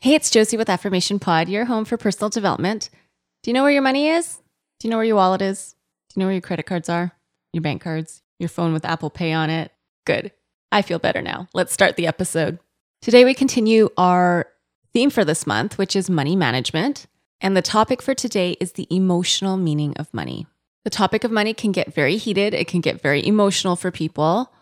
Hey, it's Josie with Affirmation Pod, your home for personal development. Do you know where your money is? Do you know where your wallet is? Do you know where your credit cards are? Your bank cards? Your phone with Apple Pay on it? Good. I feel better now. Let's start the episode. Today, we continue our theme for this month, which is money management. And the topic for today is the emotional meaning of money. The topic of money can get very heated, it can get very emotional for people.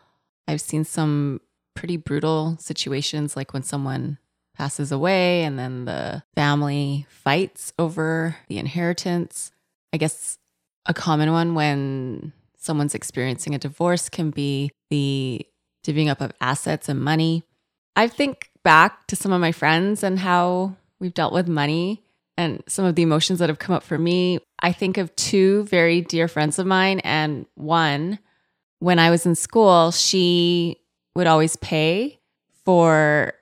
I've seen some pretty brutal situations, like when someone passes away and then the family fights over the inheritance. I guess a common one when someone's experiencing a divorce can be the divvying up of assets and money. I think back to some of my friends and how we've dealt with money and some of the emotions that have come up for me. I think of two very dear friends of mine, and one, when I was in school, she would always pay for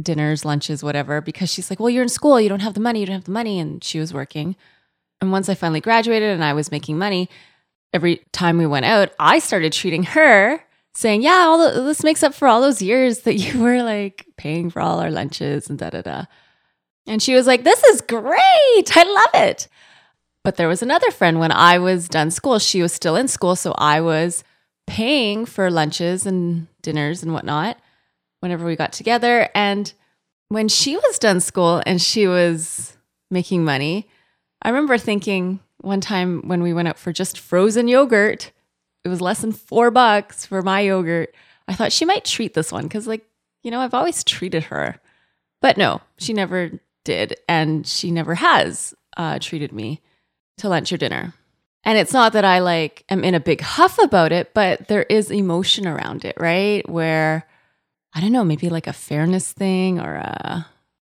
dinners, lunches, whatever, because she's like, well, you're in school, you don't have the money, you don't have the money. And she was working. And once I finally graduated and I was making money, every time we went out, I started treating her, saying, yeah, all the, this makes up for all those years that you were like paying for all our lunches and da da da. And she was like, this is great. I love it. But there was another friend when I was done school, she was still in school. So I was paying for lunches and dinners and whatnot whenever we got together. And when she was done school and she was making money, I remember thinking one time when we went out for just frozen yogurt, it was less than four bucks for my yogurt. I thought she might treat this one because, like, you know, I've always treated her. But no, she never did. And she never has uh, treated me to lunch or dinner. And it's not that I like am in a big huff about it, but there is emotion around it, right? Where I don't know, maybe like a fairness thing or a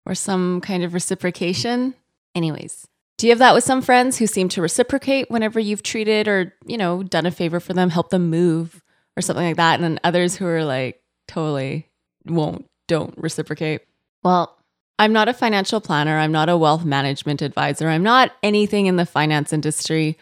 or some kind of reciprocation. Anyways, do you have that with some friends who seem to reciprocate whenever you've treated or, you know, done a favor for them, help them move or something like that and then others who are like totally won't don't reciprocate? Well, I'm not a financial planner, I'm not a wealth management advisor, I'm not anything in the finance industry.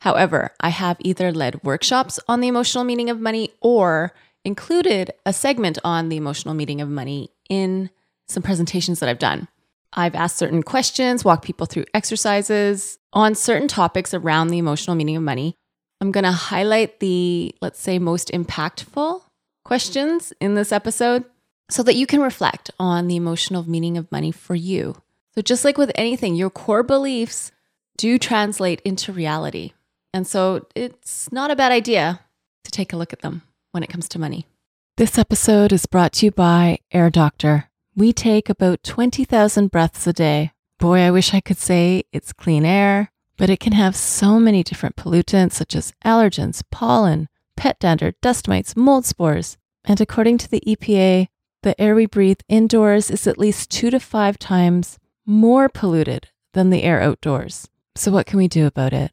However, I have either led workshops on the emotional meaning of money or included a segment on the emotional meaning of money in some presentations that I've done. I've asked certain questions, walked people through exercises on certain topics around the emotional meaning of money. I'm going to highlight the, let's say, most impactful questions in this episode so that you can reflect on the emotional meaning of money for you. So, just like with anything, your core beliefs do translate into reality. And so, it's not a bad idea to take a look at them when it comes to money. This episode is brought to you by Air Doctor. We take about 20,000 breaths a day. Boy, I wish I could say it's clean air, but it can have so many different pollutants such as allergens, pollen, pet dander, dust mites, mold spores. And according to the EPA, the air we breathe indoors is at least two to five times more polluted than the air outdoors. So, what can we do about it?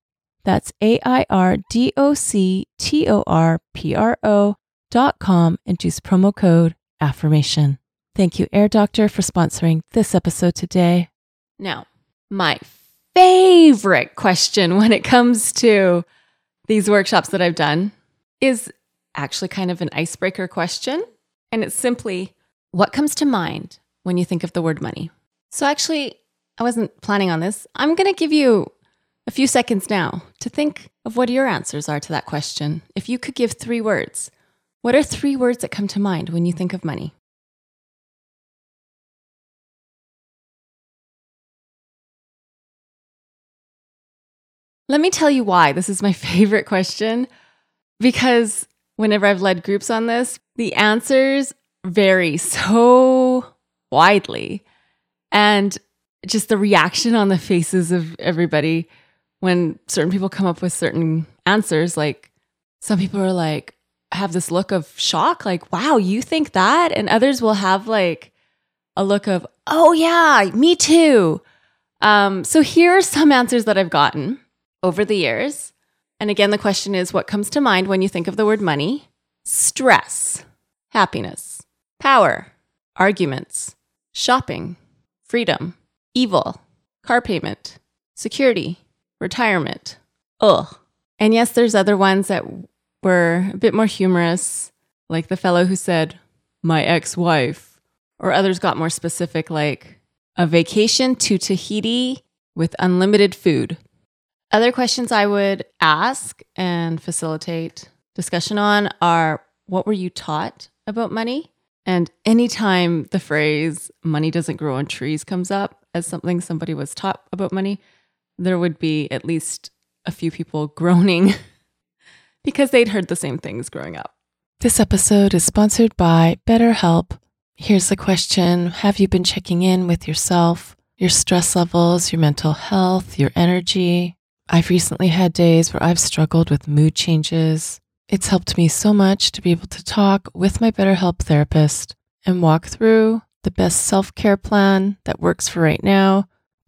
That's A I R D O C T O R P R O.com and use promo code affirmation. Thank you, Air Doctor, for sponsoring this episode today. Now, my favorite question when it comes to these workshops that I've done is actually kind of an icebreaker question. And it's simply what comes to mind when you think of the word money? So, actually, I wasn't planning on this. I'm going to give you a few seconds now to think of what your answers are to that question. If you could give three words, what are three words that come to mind when you think of money? Let me tell you why this is my favorite question. Because whenever I've led groups on this, the answers vary so widely. And just the reaction on the faces of everybody when certain people come up with certain answers, like some people are like, have this look of shock, like, wow, you think that? And others will have like a look of, oh, yeah, me too. Um, so here are some answers that I've gotten over the years. And again, the question is what comes to mind when you think of the word money? Stress, happiness, power, arguments, shopping, freedom, evil, car payment, security, retirement. Ugh. And yes, there's other ones that were a bit more humorous, like the fellow who said, my ex wife, or others got more specific, like a vacation to Tahiti with unlimited food. Other questions I would ask and facilitate discussion on are what were you taught about money? And anytime the phrase money doesn't grow on trees comes up as something somebody was taught about money, there would be at least a few people groaning because they'd heard the same things growing up. This episode is sponsored by BetterHelp. Here's the question Have you been checking in with yourself, your stress levels, your mental health, your energy? I've recently had days where I've struggled with mood changes. It's helped me so much to be able to talk with my BetterHelp therapist and walk through the best self care plan that works for right now.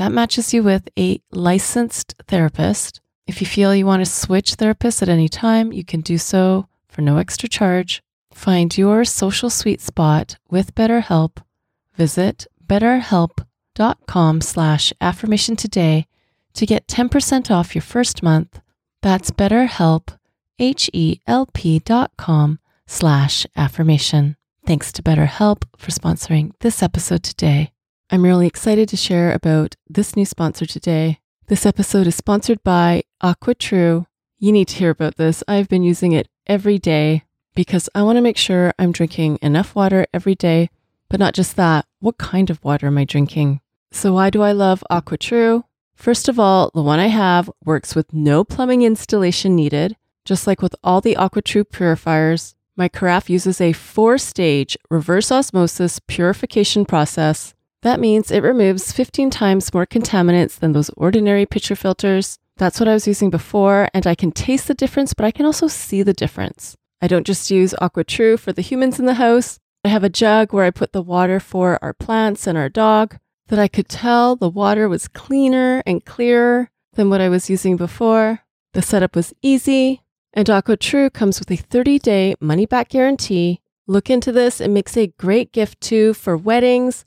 that matches you with a licensed therapist. If you feel you want to switch therapists at any time, you can do so for no extra charge. Find your social sweet spot with BetterHelp. Visit betterhelp.com slash affirmation today to get 10% off your first month. That's betterhelp, H-E-L-P dot com slash affirmation. Thanks to BetterHelp for sponsoring this episode today. I'm really excited to share about this new sponsor today. This episode is sponsored by AquaTru. You need to hear about this. I've been using it every day because I want to make sure I'm drinking enough water every day, but not just that. What kind of water am I drinking? So, why do I love AquaTru? First of all, the one I have works with no plumbing installation needed. Just like with all the AquaTru purifiers, my carafe uses a four stage reverse osmosis purification process. That means it removes 15 times more contaminants than those ordinary pitcher filters. That's what I was using before, and I can taste the difference, but I can also see the difference. I don't just use AquaTru for the humans in the house. I have a jug where I put the water for our plants and our dog that I could tell the water was cleaner and clearer than what I was using before. The setup was easy, and AquaTru comes with a 30 day money back guarantee. Look into this, it makes a great gift too for weddings,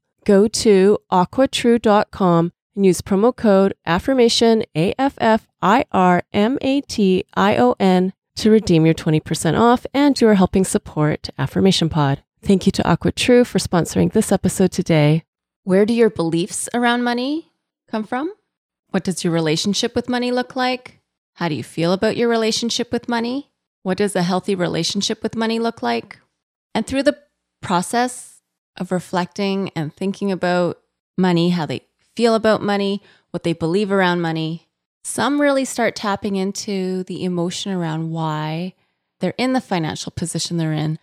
Go to aquatru.com and use promo code affirmation A F F I R M A T I O N to redeem your 20% off and you are helping support Affirmation Pod. Thank you to AquaTru for sponsoring this episode today. Where do your beliefs around money come from? What does your relationship with money look like? How do you feel about your relationship with money? What does a healthy relationship with money look like? And through the process of reflecting and thinking about money, how they feel about money, what they believe around money, some really start tapping into the emotion around why they're in the financial position they're in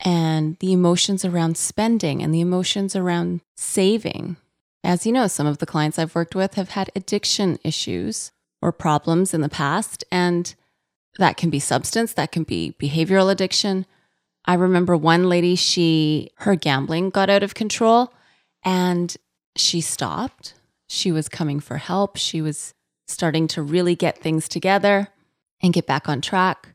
and the emotions around spending and the emotions around saving. As you know, some of the clients I've worked with have had addiction issues or problems in the past, and that can be substance, that can be behavioral addiction. I remember one lady, she her gambling got out of control and she stopped. She was coming for help. She was starting to really get things together and get back on track.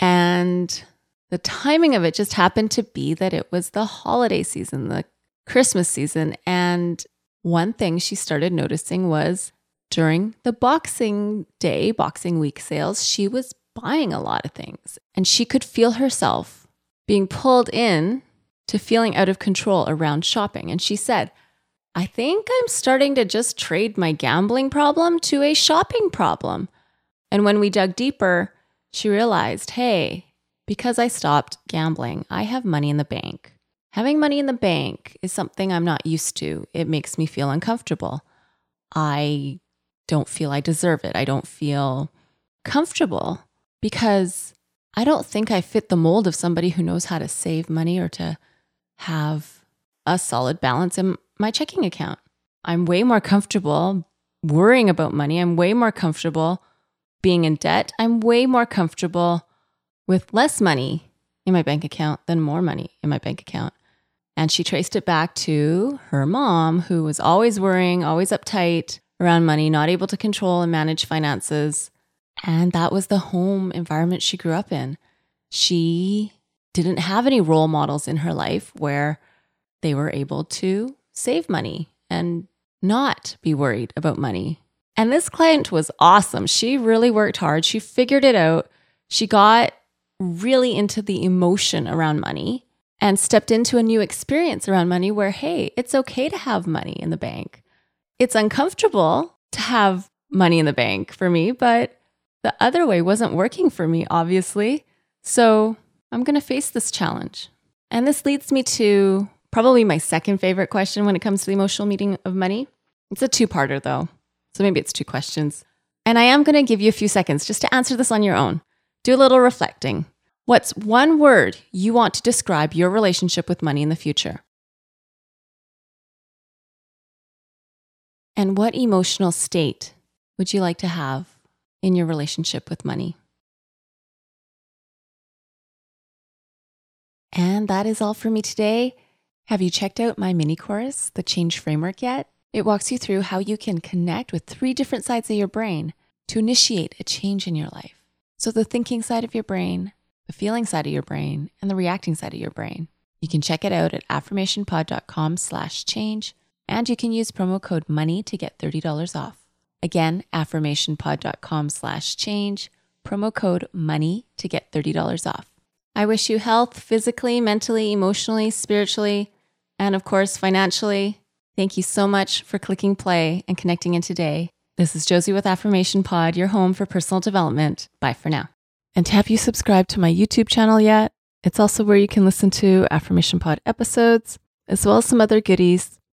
And the timing of it just happened to be that it was the holiday season, the Christmas season. And one thing she started noticing was during the Boxing Day, Boxing Week sales, she was buying a lot of things and she could feel herself being pulled in to feeling out of control around shopping. And she said, I think I'm starting to just trade my gambling problem to a shopping problem. And when we dug deeper, she realized hey, because I stopped gambling, I have money in the bank. Having money in the bank is something I'm not used to. It makes me feel uncomfortable. I don't feel I deserve it. I don't feel comfortable because I don't think I fit the mold of somebody who knows how to save money or to have a solid balance in my checking account. I'm way more comfortable worrying about money. I'm way more comfortable being in debt. I'm way more comfortable with less money in my bank account than more money in my bank account. And she traced it back to her mom, who was always worrying, always uptight around money, not able to control and manage finances. And that was the home environment she grew up in. She didn't have any role models in her life where they were able to save money and not be worried about money. And this client was awesome. She really worked hard. She figured it out. She got really into the emotion around money and stepped into a new experience around money where, hey, it's okay to have money in the bank. It's uncomfortable to have money in the bank for me, but the other way wasn't working for me, obviously. So I'm going to face this challenge. And this leads me to probably my second favorite question when it comes to the emotional meaning of money. It's a two parter, though. So maybe it's two questions. And I am going to give you a few seconds just to answer this on your own. Do a little reflecting. What's one word you want to describe your relationship with money in the future? And what emotional state would you like to have in your relationship with money? And that is all for me today. Have you checked out my mini course, The Change Framework, yet? It walks you through how you can connect with three different sides of your brain to initiate a change in your life. So, the thinking side of your brain, the feeling side of your brain, and the reacting side of your brain. You can check it out at affirmationpod.com slash change, and you can use promo code MONEY to get $30 off. Again, affirmationpod.com slash change, promo code MONEY to get $30 off. I wish you health physically, mentally, emotionally, spiritually, and of course, financially. Thank you so much for clicking play and connecting in today. This is Josie with Affirmation Pod, your home for personal development. Bye for now. And have you subscribed to my YouTube channel yet? It's also where you can listen to Affirmation Pod episodes, as well as some other goodies.